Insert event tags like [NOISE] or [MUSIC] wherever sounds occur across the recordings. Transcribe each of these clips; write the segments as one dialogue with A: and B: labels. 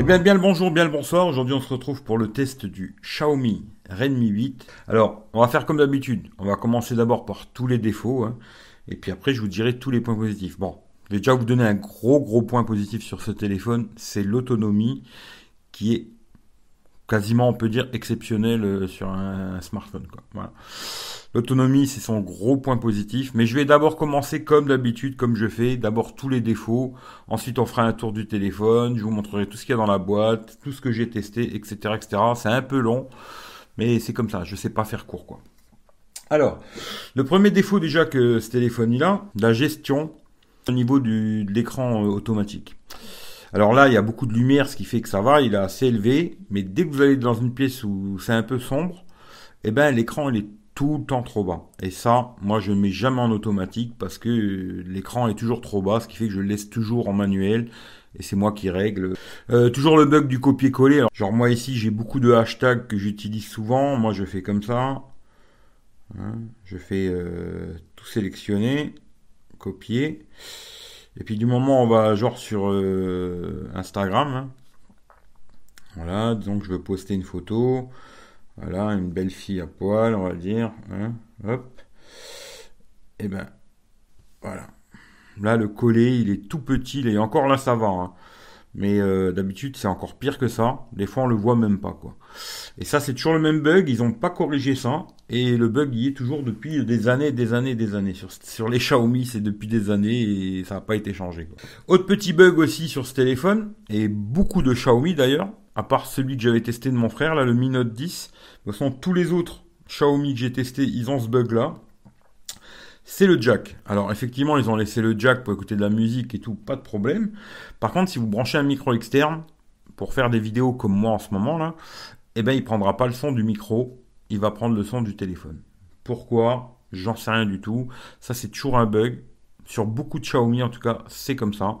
A: Eh bien, bien le bonjour, bien le bonsoir. Aujourd'hui, on se retrouve pour le test du Xiaomi Redmi 8. Alors, on va faire comme d'habitude. On va commencer d'abord par tous les défauts. hein. et puis après, je vous dirai tous les points positifs. Bon, déjà vous donner un gros, gros point positif sur ce téléphone. C'est l'autonomie qui est quasiment, on peut dire, exceptionnelle euh, sur un, smartphone. L'autonomie, c'est son gros point positif. Mais je vais d'abord commencer comme d'habitude, comme je fais. D'abord tous les défauts. Ensuite, on fera un tour du téléphone. Je vous montrerai tout ce qu'il y a dans la boîte, tout ce que j'ai testé, etc., etc. C'est un peu long, mais c'est comme ça. Je sais pas faire court, quoi. Alors, le premier défaut déjà que ce téléphone a, la gestion au niveau du, de l'écran euh, automatique. Alors là, il y a beaucoup de lumière, ce qui fait que ça va, il est assez élevé, mais dès que vous allez dans une pièce où c'est un peu sombre, eh ben l'écran il est tout le temps trop bas. Et ça, moi je ne mets jamais en automatique parce que l'écran est toujours trop bas, ce qui fait que je le laisse toujours en manuel. Et c'est moi qui règle. Euh, toujours le bug du copier-coller. Genre moi ici j'ai beaucoup de hashtags que j'utilise souvent. Moi je fais comme ça. Hein, je fais euh, tout sélectionner, copier. Et puis du moment on va genre sur euh, Instagram, hein. voilà, donc je veux poster une photo, voilà, une belle fille à poil, on va dire, hein, hop, et ben voilà. Là le collet il est tout petit, et encore là ça va, hein. mais euh, d'habitude c'est encore pire que ça. Des fois on le voit même pas quoi. Et ça c'est toujours le même bug, ils ont pas corrigé ça. Et le bug y est toujours depuis des années, des années, des années. Sur, les Xiaomi, c'est depuis des années et ça n'a pas été changé. Autre petit bug aussi sur ce téléphone, et beaucoup de Xiaomi d'ailleurs, à part celui que j'avais testé de mon frère, là, le Mi Note 10. De toute façon, tous les autres Xiaomi que j'ai testés, ils ont ce bug-là. C'est le jack. Alors effectivement, ils ont laissé le jack pour écouter de la musique et tout, pas de problème. Par contre, si vous branchez un micro externe pour faire des vidéos comme moi en ce moment là, eh ben il prendra pas le son du micro il va prendre le son du téléphone. Pourquoi? J'en sais rien du tout. Ça, c'est toujours un bug. Sur beaucoup de Xiaomi, en tout cas, c'est comme ça.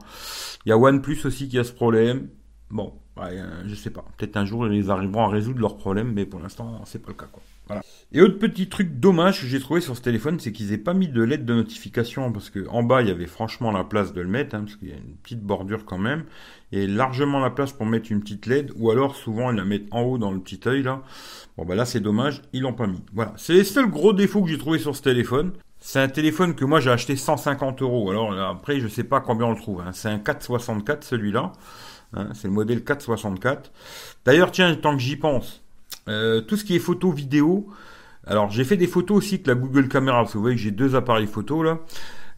A: Il y a OnePlus aussi qui a ce problème. Bon, euh, je sais pas. Peut-être un jour, ils arriveront à résoudre leur problème, mais pour l'instant, c'est pas le cas. Et autre petit truc dommage que j'ai trouvé sur ce téléphone, c'est qu'ils aient pas mis de LED de notification parce que en bas il y avait franchement la place de le mettre, hein, parce qu'il y a une petite bordure quand même. A largement la place pour mettre une petite LED, ou alors souvent ils la mettent en haut dans le petit œil là. Bon bah là c'est dommage, ils l'ont pas mis. Voilà, c'est les seuls gros défauts que j'ai trouvé sur ce téléphone. C'est un téléphone que moi j'ai acheté 150 euros. Alors après je sais pas combien on le trouve. Hein. C'est un 464 celui-là. Hein, c'est le modèle 464. D'ailleurs tiens, tant que j'y pense. Euh, tout ce qui est photo, vidéo. Alors j'ai fait des photos aussi avec la Google Caméra, parce que vous voyez que j'ai deux appareils photo là.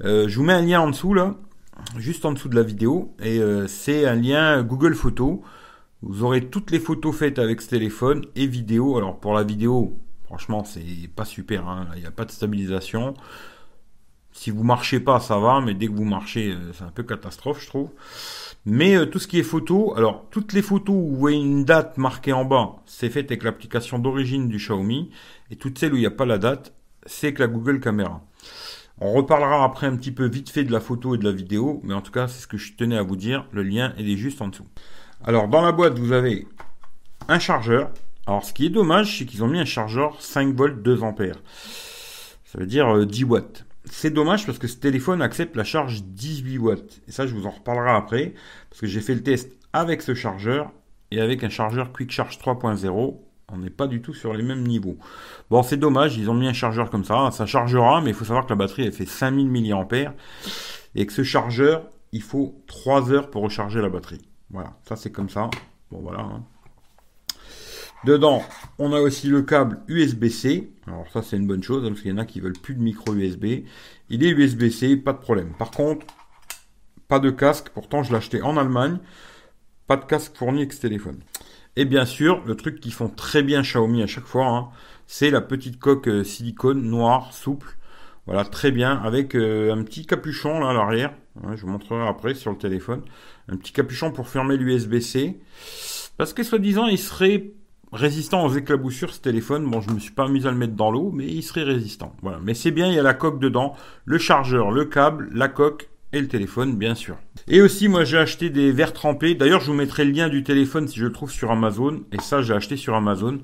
A: Euh, je vous mets un lien en dessous là, juste en dessous de la vidéo, et euh, c'est un lien Google Photos. Vous aurez toutes les photos faites avec ce téléphone et vidéo. Alors pour la vidéo, franchement c'est pas super, hein. il n'y a pas de stabilisation. Si vous marchez pas, ça va, mais dès que vous marchez, c'est un peu catastrophe, je trouve. Mais euh, tout ce qui est photo, alors toutes les photos où vous voyez une date marquée en bas, c'est fait avec l'application d'origine du Xiaomi. Et toutes celles où il n'y a pas la date, c'est avec la Google Caméra. On reparlera après un petit peu vite fait de la photo et de la vidéo, mais en tout cas c'est ce que je tenais à vous dire. Le lien est juste en dessous. Alors dans la boîte vous avez un chargeur. Alors ce qui est dommage c'est qu'ils ont mis un chargeur 5 volts 2 ampères. Ça veut dire euh, 10 watts c'est dommage parce que ce téléphone accepte la charge 18 watts. Et ça, je vous en reparlerai après. Parce que j'ai fait le test avec ce chargeur et avec un chargeur Quick Charge 3.0. On n'est pas du tout sur les mêmes niveaux. Bon, c'est dommage, ils ont mis un chargeur comme ça. Ça chargera, mais il faut savoir que la batterie, elle fait 5000 mAh. Et que ce chargeur, il faut 3 heures pour recharger la batterie. Voilà, ça c'est comme ça. Bon, voilà. Hein. Dedans, on a aussi le câble USB-C. Alors ça c'est une bonne chose, hein, parce qu'il y en a qui veulent plus de micro USB. Il est USB-C, pas de problème. Par contre, pas de casque. Pourtant, je l'ai acheté en Allemagne. Pas de casque fourni avec ce téléphone. Et bien sûr, le truc qu'ils font très bien Xiaomi à chaque fois, hein, c'est la petite coque euh, silicone noire, souple. Voilà, très bien, avec euh, un petit capuchon là à l'arrière. Je vous montrerai après sur le téléphone. Un petit capuchon pour fermer l'USB-C. Parce que soi-disant, il serait résistant aux éclaboussures ce téléphone. Bon, je me suis pas mis à le mettre dans l'eau, mais il serait résistant. Voilà. Mais c'est bien, il y a la coque dedans, le chargeur, le câble, la coque et le téléphone, bien sûr. Et aussi, moi, j'ai acheté des verres trempés. D'ailleurs, je vous mettrai le lien du téléphone si je le trouve sur Amazon. Et ça, j'ai acheté sur Amazon.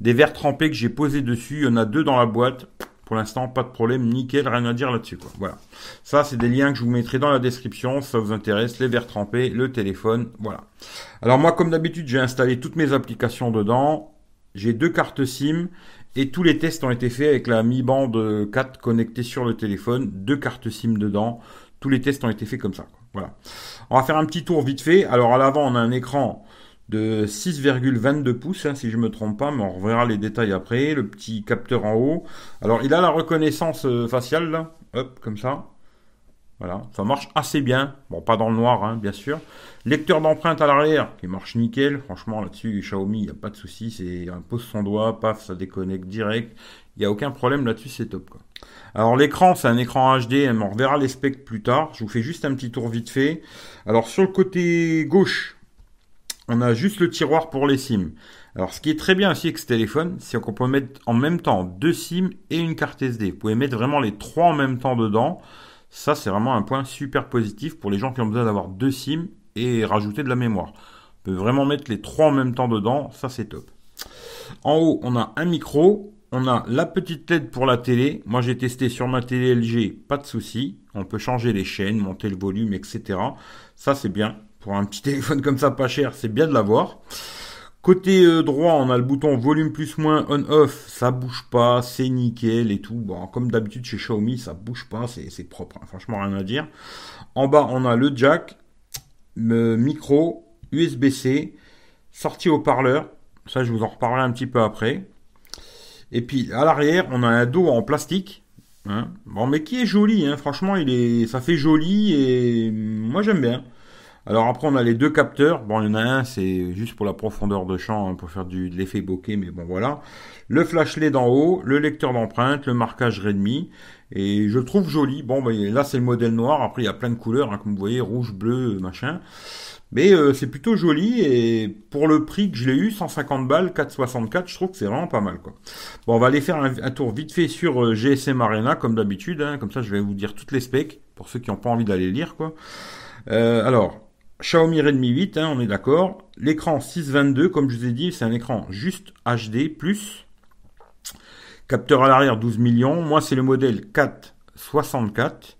A: Des verres trempés que j'ai posés dessus. Il y en a deux dans la boîte. Pour l'instant, pas de problème, nickel, rien à dire là-dessus. Voilà. Ça, c'est des liens que je vous mettrai dans la description, ça vous intéresse, les verres trempés, le téléphone, voilà. Alors moi, comme d'habitude, j'ai installé toutes mes applications dedans. J'ai deux cartes SIM et tous les tests ont été faits avec la Mi Band 4 connectée sur le téléphone, deux cartes SIM dedans. Tous les tests ont été faits comme ça. Voilà. On va faire un petit tour vite fait. Alors à l'avant, on a un écran de 6,22 pouces, hein, si je me trompe pas, mais on reverra les détails après. Le petit capteur en haut. Alors, il a la reconnaissance euh, faciale, là. Hop, comme ça. Voilà, ça marche assez bien. Bon, pas dans le noir, hein, bien sûr. Lecteur d'empreinte à l'arrière, qui marche nickel. Franchement, là-dessus, Xiaomi, il n'y a pas de souci. C'est un pose son doigt, paf, ça déconnecte direct. Il n'y a aucun problème là-dessus, c'est top. Quoi. Alors l'écran, c'est un écran HD, on reverra les specs plus tard. Je vous fais juste un petit tour vite fait. Alors sur le côté gauche, on a juste le tiroir pour les SIM. Alors, ce qui est très bien aussi avec ce téléphone, c'est qu'on peut mettre en même temps deux SIM et une carte SD. Vous pouvez mettre vraiment les trois en même temps dedans. Ça, c'est vraiment un point super positif pour les gens qui ont besoin d'avoir deux SIM et rajouter de la mémoire. On peut vraiment mettre les trois en même temps dedans. Ça, c'est top. En haut, on a un micro. On a la petite LED pour la télé. Moi, j'ai testé sur ma télé LG, pas de souci. On peut changer les chaînes, monter le volume, etc. Ça, c'est bien pour un petit [LAUGHS] téléphone comme ça pas cher, c'est bien de l'avoir. Côté euh, droit, on a le bouton volume plus moins on-off, ça bouge pas, c'est nickel et tout. Bon, comme d'habitude chez Xiaomi, ça bouge pas, c'est propre, hein. franchement rien à dire. En bas, on a le jack, le micro, USB-C, sortie haut-parleur, ça je vous en reparlerai un petit peu après. Et puis à l'arrière, on a un dos en plastique, hein. bon mais qui est joli, hein. franchement il est, ça fait joli et moi j'aime bien. Alors après, on a les deux capteurs. Bon, il y en a un, c'est juste pour la profondeur de champ, hein, pour faire du, de l'effet bokeh, mais bon, voilà. Le flash LED en haut, le lecteur d'empreinte, le marquage Redmi. Et je trouve joli. Bon, ben, là, c'est le modèle noir. Après, il y a plein de couleurs, hein, comme vous voyez, rouge, bleu, machin. Mais euh, c'est plutôt joli et pour le prix que je l'ai eu, 150 balles, 4,64, je trouve que c'est vraiment pas mal. Quoi. Bon, on va aller faire un, tour vite fait sur euh, GSM Arena, comme d'habitude. Hein. comme ça, je vais vous dire toutes les specs, pour ceux qui n'ont pas envie d'aller lire. quoi. Euh, alors, Xiaomi Redmi 8, hein, on est d'accord. L'écran 622, comme je vous ai dit, c'est un écran juste HD+. Capteur à l'arrière 12 millions. Moi, c'est le modèle 464.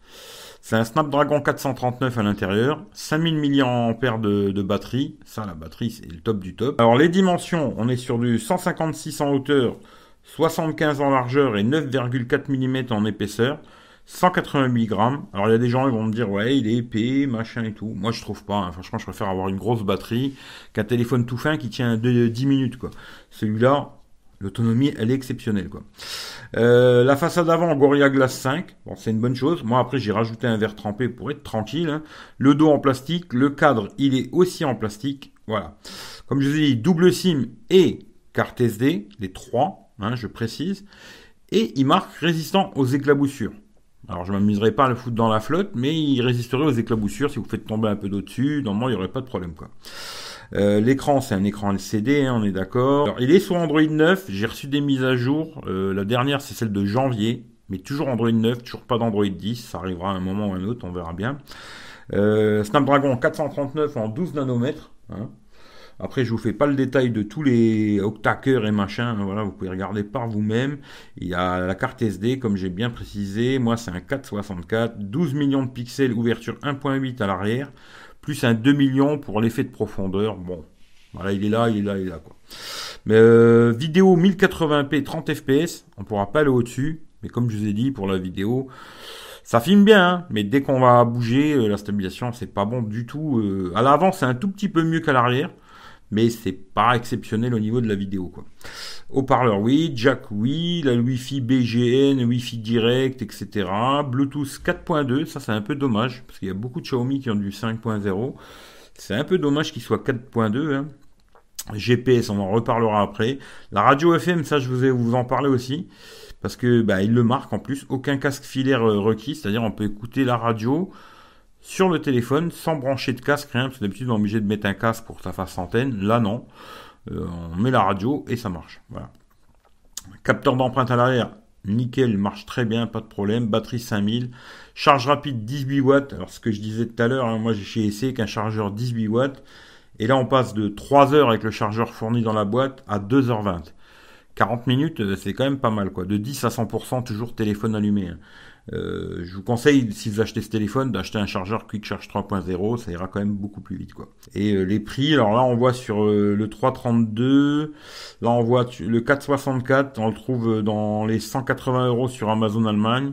A: C'est un Snapdragon 439 à l'intérieur. 5000 mAh de, de batterie. Ça, la batterie, c'est le top du top. Alors, les dimensions, on est sur du 156 en hauteur, 75 en largeur et 9,4 mm en épaisseur. 188 grammes. Alors il y a des gens qui vont me dire ouais il est épais, machin et tout. Moi je trouve pas. Hein. Franchement je préfère avoir une grosse batterie qu'un téléphone tout fin qui tient 10 minutes quoi. Celui-là, l'autonomie elle est exceptionnelle quoi. Euh, la façade avant Gorilla Glass 5, bon c'est une bonne chose. Moi après j'ai rajouté un verre trempé pour être tranquille. Hein. Le dos en plastique, le cadre il est aussi en plastique. Voilà. Comme je vous ai dit, double SIM et carte SD, les trois, hein, je précise. Et il marque résistant aux éclaboussures. Alors je m'amuserai pas à le foutre dans la flotte, mais il résisterait aux éclaboussures si vous faites tomber un peu d'eau dessus. Normalement, il n'y aurait pas de problème quoi. Euh, l'écran, c'est un écran LCD, hein, on est d'accord. Il est sur Android 9. J'ai reçu des mises à jour. Euh, la dernière, c'est celle de janvier, mais toujours Android 9, toujours pas d'Android 10. Ça arrivera à un moment ou à un autre, on verra bien. Euh, Snapdragon 439 en 12 nanomètres. Hein. Après, je vous fais pas le détail de tous les octa-cœurs et machin. Voilà, vous pouvez regarder par vous-même. Il y a la carte SD, comme j'ai bien précisé. Moi, c'est un 464, 12 millions de pixels, ouverture 1.8 à l'arrière, plus un 2 millions pour l'effet de profondeur. Bon, voilà, il est là, il est là, il est là, quoi. Mais euh, vidéo 1080p 30 fps, on pourra pas aller au-dessus. Mais comme je vous ai dit pour la vidéo, ça filme bien, hein. mais dès qu'on va bouger, euh, la stabilisation c'est pas bon du tout. Euh, à l'avant c'est un tout petit peu mieux qu'à l'arrière mais c'est pas exceptionnel au niveau de la vidéo quoi. Haut-parleur oui, jack oui, la Wi-Fi BGN, Wi-Fi direct, etc. Bluetooth 4.2, ça c'est un peu dommage parce qu'il y a beaucoup de Xiaomi qui ont du 5.0. C'est un peu dommage qu'il soit 4.2. Hein. GPS, on en reparlera après. La radio FM, ça je vous ai vous en parler aussi parce que bah, il le marque en plus. Aucun casque filaire euh, requis, c'est-à-dire on peut écouter la radio sur le téléphone sans brancher de casque, rien, parce que d'habitude on est obligé de mettre un casque pour que ça fasse antenne. Là non. Euh, on met la radio et ça marche. Voilà. Capteur d'empreinte à l'arrière, nickel, marche très bien, pas de problème. Batterie 5000. Charge rapide 18 watts. Alors ce que je disais tout à l'heure, hein, moi j'ai essayé qu'un chargeur 18 watts. Et là on passe de 3 heures avec le chargeur fourni dans la boîte à 2h20. 40 minutes, euh, c'est quand même pas mal, quoi. De 10 à 100%, toujours téléphone allumé. Hein. Euh, je vous conseille, si vous achetez ce téléphone, d'acheter un chargeur Quick Charge 3.0, ça ira quand même beaucoup plus vite, quoi. Et euh, les prix, alors là, on voit sur le 332, là, on voit le 464, on le trouve dans les 180 euros sur Amazon Allemagne.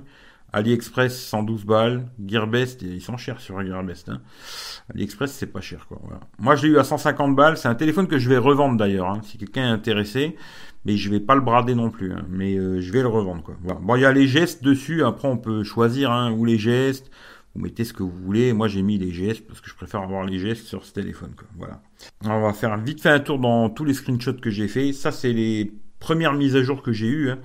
A: AliExpress 112 balles, Gearbest, ils sont chers sur Gearbest. Hein. AliExpress c'est pas cher quoi. Moi je l'ai eu à 150 balles, c'est un téléphone que je vais revendre d'ailleurs, hein, si quelqu'un est intéressé, mais je vais pas le brader non plus, hein, mais euh, je vais le revendre quoi. Bon il y a les gestes dessus, après on peut choisir hein, ou les gestes, vous mettez ce que vous voulez. Moi j'ai mis les gestes parce que je préfère avoir les gestes sur ce téléphone quoi. Voilà. On va faire vite fait un tour dans tous les screenshots que j'ai fait. Ça c'est les premières mises à jour que j'ai eues. Hein.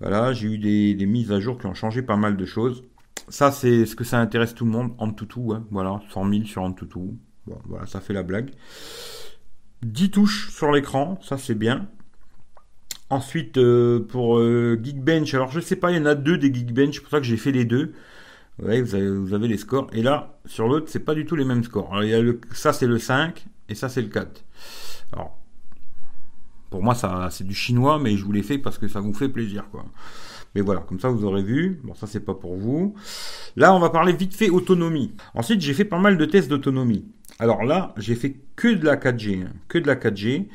A: Voilà, j'ai eu des, mises à jour qui ont changé pas mal de choses. Ça, c'est ce que ça intéresse tout le monde, en hein, voilà, 100 000 sur Antutu. Bon, voilà, ça fait la blague. 10 touches sur l'écran, ça c'est bien. Ensuite, euh, pour euh, Geekbench, alors je sais pas, il y en a deux des Geekbench, c'est pour ça que j'ai fait les deux. Vous avez, vous avez les scores. Et là, sur l'autre, c'est pas du tout les mêmes scores. Alors, il y a le, ça c'est le 5 et ça c'est le 4. Alors, pour moi, ça, c'est du chinois, mais je vous l'ai fait parce que ça vous fait plaisir, quoi. Mais voilà, comme ça vous aurez vu. Bon, ça c'est pas pour vous. Là, on va parler vite fait autonomie. Ensuite, j'ai fait pas mal de tests d'autonomie. Alors là, j'ai fait que de la 4G, hein, que de la 4G.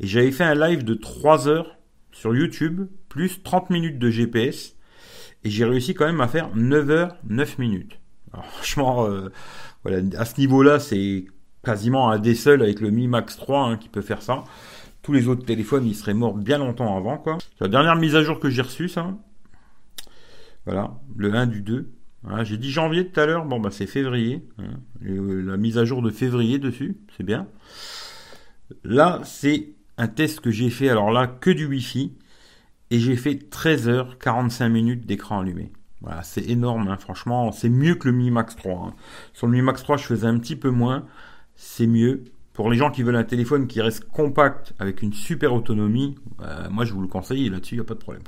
A: Et j'avais fait un live de 3 heures sur YouTube, plus 30 minutes de GPS. Et j'ai réussi quand même à faire 9 heures, 9 minutes. Alors, [LAUGHS] franchement, euh, voilà, à ce niveau-là, c'est quasiment un des seuls avec le Mi Max 3 hein, qui peut faire ça. Tous les autres téléphones, ils seraient morts bien longtemps avant, quoi. La dernière mise à jour que j'ai reçue, ça. Voilà, le 1 du 2. j'ai dit janvier tout à l'heure, bon bah c'est février. Hein. Euh, la mise à jour de février dessus, c'est bien. Là, c'est un test que j'ai fait, alors là, que du Wi-Fi. Et j'ai fait 13 h 45 minutes d'écran allumé. Voilà, c'est énorme, hein. franchement, c'est mieux que le Mi Max 3. Hein. Sur le Mi Max 3, je faisais un petit peu moins. C'est mieux. Pour les gens qui veulent un téléphone qui reste compact avec une super autonomie, euh, moi je vous le conseille là-dessus il n'y a pas de problème.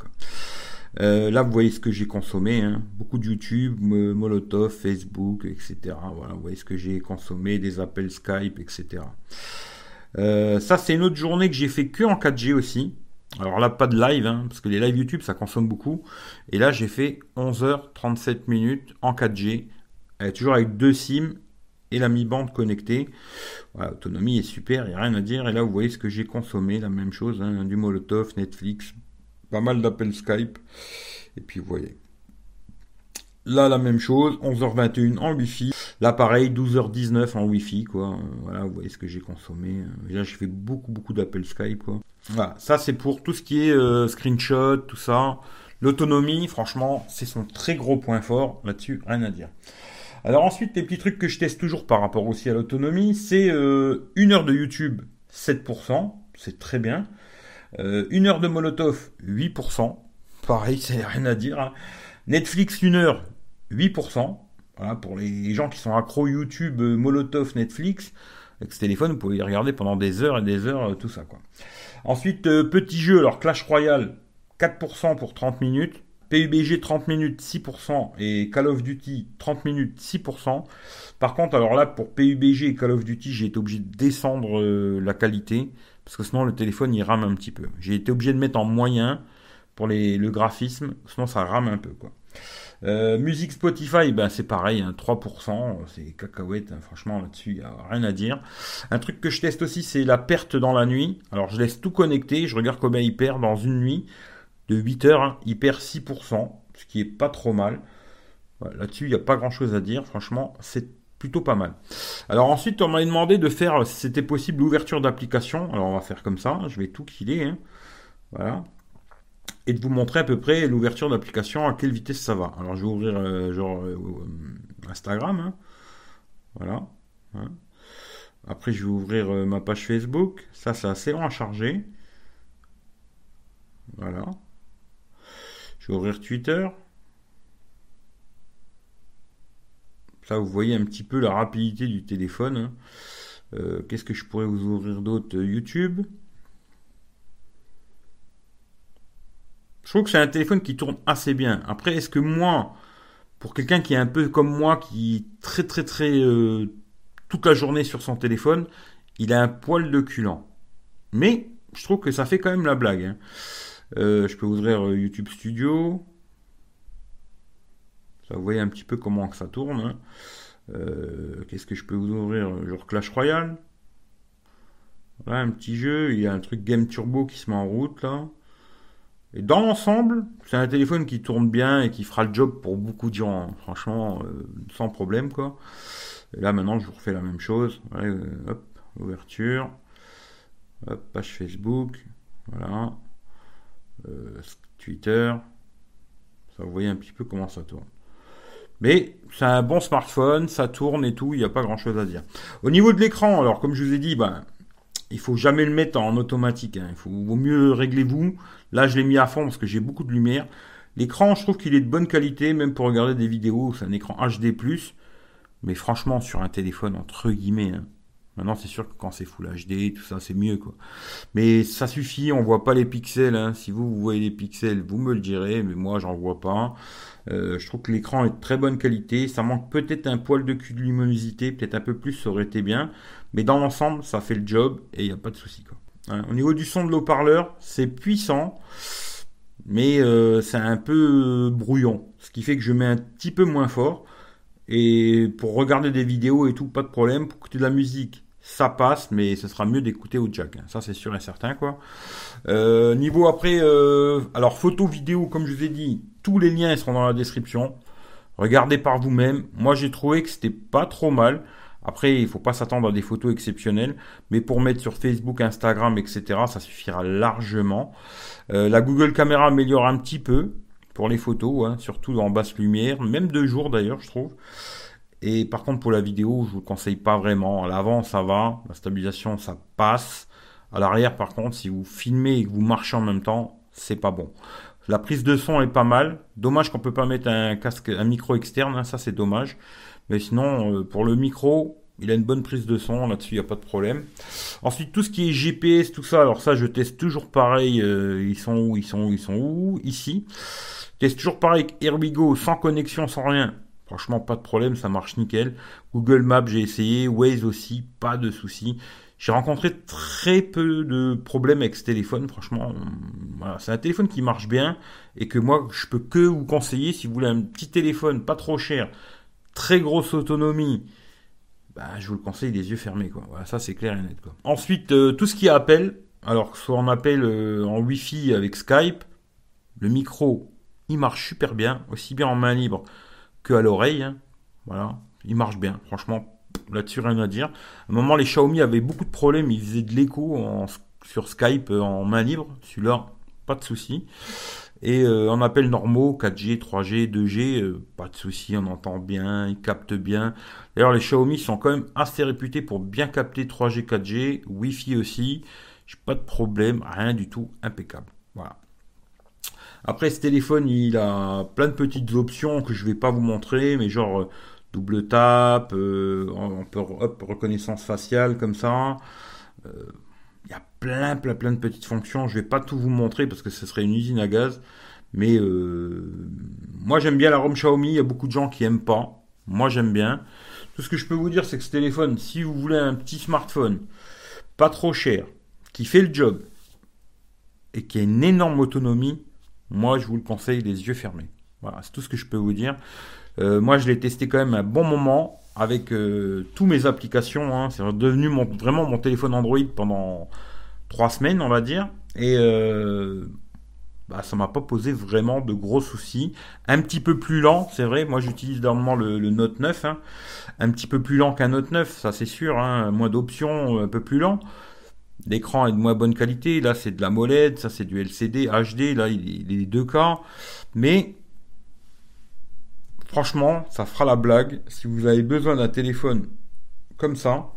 A: Euh, là vous voyez ce que j'ai consommé, hein. beaucoup de YouTube, Molotov, Facebook, etc. Voilà, vous voyez ce que j'ai consommé, des appels Skype, etc. Euh, ça c'est une autre journée que j'ai fait que en 4G aussi. Alors là pas de live, hein, parce que les lives YouTube ça consomme beaucoup. Et là j'ai fait 11h37 minutes en 4G, toujours avec deux SIM et la mi-bande connectée. Voilà, autonomie est super, il n'y a rien à dire. Et là, vous voyez ce que j'ai consommé, la même chose, hein, du Molotov, Netflix, pas mal d'appels Skype. Et puis, vous voyez. Là, la même chose, 11h21 en Wi-Fi. Là, pareil, 12h19 en Wi-Fi, quoi. Voilà, vous voyez ce que j'ai consommé. Là, j'ai fait beaucoup, beaucoup d'appels Skype, quoi. Voilà, ça, c'est pour tout ce qui est euh, screenshot, tout ça. L'autonomie, franchement, c'est son très gros point fort. Là-dessus, rien à dire. Alors ensuite, les petits trucs que je teste toujours par rapport aussi à l'autonomie, c'est euh, une heure de YouTube, 7%, c'est très bien. Euh, une heure de Molotov, 8%, pareil, [LAUGHS] c'est rien à dire. Hein. Netflix, une heure, 8%. Voilà, pour les gens qui sont accros YouTube, euh, Molotov, Netflix, avec ce téléphone, vous pouvez y regarder pendant des heures et des heures, tout ça. quoi. Ensuite, petit jeu, alors Clash Royale, 4% pour 30 minutes. PUBG 30 minutes 6% et Call of Duty 30 minutes 6%. Par contre, alors là, pour PUBG et Call of Duty, j'ai été obligé de descendre euh, la qualité parce que sinon le téléphone il rame un petit peu. J'ai été obligé de mettre en moyen pour les, le graphisme, sinon ça rame un peu quoi. Euh, musique Spotify, ben c'est pareil, 3%, hein, c'est cacahuète, hein, franchement là-dessus, il n'y a rien à dire. Un truc que je teste aussi, c'est la perte dans la nuit. Alors je laisse tout connecté, je regarde combien il perd dans une nuit de 8 heures, hein, il perd 6%, ce qui est pas trop mal. Là-dessus, il n'y a pas grand-chose à dire. Franchement, c'est plutôt pas mal. Alors ensuite, on m'a demandé de faire, si c'était possible, l'ouverture d'application. Alors on va faire comme ça. Je vais tout killer. Hein. Voilà. Et de vous montrer à peu près l'ouverture d'application, à quelle vitesse ça va. Alors je vais ouvrir euh, euh, euh, Instagram. Hein. Voilà. Après, je vais ouvrir ma page Facebook. Ça, c'est assez long à charger. Voilà ouvrir Twitter? Ça, vous voyez un petit peu la rapidité du téléphone. Hein. Euh, qu'est-ce que je pourrais vous ouvrir d'autre? YouTube? Je trouve que c'est un téléphone qui tourne assez bien. Après, est-ce que moi, pour quelqu'un qui est un peu comme moi, qui est très très très euh, toute la journée sur son téléphone, il a un poil de culant. Mais je trouve que ça fait quand même la blague. Hein. Je peux ouvrir YouTube Studio. Ça, vous voyez un petit peu comment ça tourne. Hein. Qu'est-ce que je peux vous ouvrir? Genre Clash Royale. Voilà, un petit jeu. Il y a un truc Game Turbo qui se met en route là. Et dans l'ensemble, c'est un téléphone qui tourne bien et qui fera le job pour beaucoup de gens. Hein. Franchement, sans problème quoi. Et là maintenant, je vous refais la même chose. hop, ouverture. Hop, page Facebook. Voilà. Twitter. Ça, vous voyez un petit peu comment ça tourne. Mais c'est un bon smartphone, ça tourne et tout, il n'y a pas grand chose à dire. Au niveau de l'écran, alors comme je vous ai dit, ben, il faut jamais le mettre en automatique. Hein. Il vaut mieux régler vous. Là, je l'ai mis à fond parce que j'ai beaucoup de lumière. L'écran, je trouve qu'il est de bonne qualité, même pour regarder des vidéos. C'est un écran HD+. Mais franchement, sur un téléphone, entre guillemets, hein, Maintenant, c'est sûr que quand c'est Full HD, tout ça, c'est mieux, quoi. Mais ça suffit, on voit pas les pixels. Hein. Si vous, vous voyez les pixels, vous me le direz, mais moi, j'en vois pas. Euh, je trouve que l'écran est de très bonne qualité. Ça manque peut-être un poil de cul de luminosité, peut-être un peu plus, ça aurait été bien. Mais dans l'ensemble, ça fait le job et il n'y a pas de souci, quoi. Hein. Au niveau du son de l'haut-parleur, c'est puissant, mais euh, c'est un peu brouillon. Ce qui fait que je mets un petit peu moins fort. Et pour regarder des vidéos et tout, pas de problème. Pour écouter de la musique, ça passe, mais ce sera mieux d'écouter au jack. Hein. Ça, c'est sûr et certain, quoi. Euh, niveau après, euh, alors photo, vidéo, comme je vous ai dit, tous les liens seront dans la description. Regardez par vous-même. Moi, j'ai trouvé que c'était pas trop mal. Après, il faut pas s'attendre à des photos exceptionnelles, mais pour mettre sur Facebook, Instagram, etc., ça suffira largement. Euh, la Google Caméra améliore un petit peu pour les photos, hein, surtout en basse lumière, même de jour d'ailleurs, je trouve. Et par contre, pour la vidéo, je vous conseille pas vraiment. À l'avant, ça va. La stabilisation, ça passe. À l'arrière, par contre, si vous filmez et que vous marchez en même temps, c'est pas bon. La prise de son est pas mal. Dommage qu'on peut pas mettre un casque, un micro externe. Hein, ça, c'est dommage. Mais sinon, euh, pour le micro, il a une bonne prise de son. Là-dessus, il n'y a pas de problème. Ensuite, tout ce qui est GPS, tout ça. Alors ça, je teste toujours pareil. Euh, ils sont où Ils sont où Ils sont où Ici. Je teste toujours pareil avec sans connexion, sans rien. Franchement, pas de problème, ça marche nickel. Google Maps, j'ai essayé. Waze aussi, pas de soucis. J'ai rencontré très peu de problèmes avec ce téléphone. Franchement, c'est un téléphone qui marche bien et que moi, je peux que vous conseiller si vous voulez un petit téléphone pas trop cher, très grosse autonomie. Bah, je vous le conseille les yeux fermés, quoi. Voilà, ça c'est clair et net. Ensuite, euh, tout ce qui est appel, alors soit en appel euh, en Wi-Fi avec Skype, le micro, il marche super bien, aussi bien en main libre à l'oreille. Hein. Voilà, il marche bien. Franchement, là-dessus rien à dire. À un moment, les Xiaomi avaient beaucoup de problèmes. Ils faisaient de l'écho sur Skype euh, en main libre. Celui-là, pas de souci. Et euh, en appel normaux, 4G, 3G, 2G, pas de souci, on entend bien, il capte bien. D'ailleurs, les Xiaomi sont quand même assez réputés pour bien capter 3G, 4G, Wi-Fi aussi. Pas de problème, rien du tout, impeccable. Voilà. Après, ce téléphone, il a plein de petites options que je vais pas vous montrer, mais genre euh, double tap, euh, on peut hop, reconnaissance faciale comme ça. Euh, il y a plein, plein, plein de petites fonctions. Je vais pas tout vous montrer parce que ce serait une usine à gaz. Mais moi, j'aime bien la ROM Xiaomi. Il y a beaucoup de gens qui aiment pas. Moi, j'aime bien. Tout ce que je peux vous dire, c'est que ce téléphone, si vous voulez un petit smartphone, pas trop cher, qui fait le job et qui a une énorme autonomie, moi, je vous le conseille les yeux fermés. Voilà, c'est tout ce que je peux vous dire. Euh, moi, je l'ai testé quand même un bon moment avec euh, tous mes applications. Hein. C'est devenu mon, vraiment mon téléphone Android pendant trois semaines, on va dire. Et euh, bah, ça m'a pas posé vraiment de gros soucis. Un petit peu plus lent, c'est vrai. Moi, j'utilise normalement le, le, Note 9. Hein. Un petit peu plus lent qu'un Note 9, ça c'est sûr. Hein. Moins d'options, un peu plus lent. L'écran est de moins bonne qualité. Là, c'est de la MOLED, ça c'est du LCD, HD. Là, il est deux cas. Mais franchement, ça fera la blague. Si vous avez besoin d'un téléphone comme ça,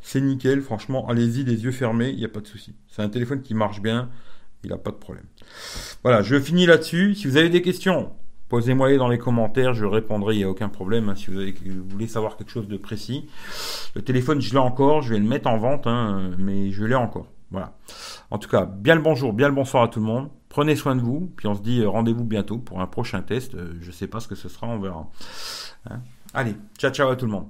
A: c'est nickel. Franchement, allez-y les yeux fermés, il n'y a pas de souci. C'est un téléphone qui marche bien. Il n'a pas de problème. Voilà, je finis là-dessus. Si vous avez des questions, Posez-moi-les dans les commentaires, je répondrai, il n'y a aucun problème hein, si vous, voulez savoir quelque chose de précis. Le téléphone, je l'ai encore, je vais le mettre en vente, hein, mais je l'ai encore. Voilà. En tout cas, bien le bonjour, bien le bonsoir à tout le monde. Prenez soin de vous, puis on se dit euh, rendez-vous bientôt pour un prochain test. Euh, je ne sais pas ce que ce sera, on verra. Hein. Allez, ciao ciao à tout le monde.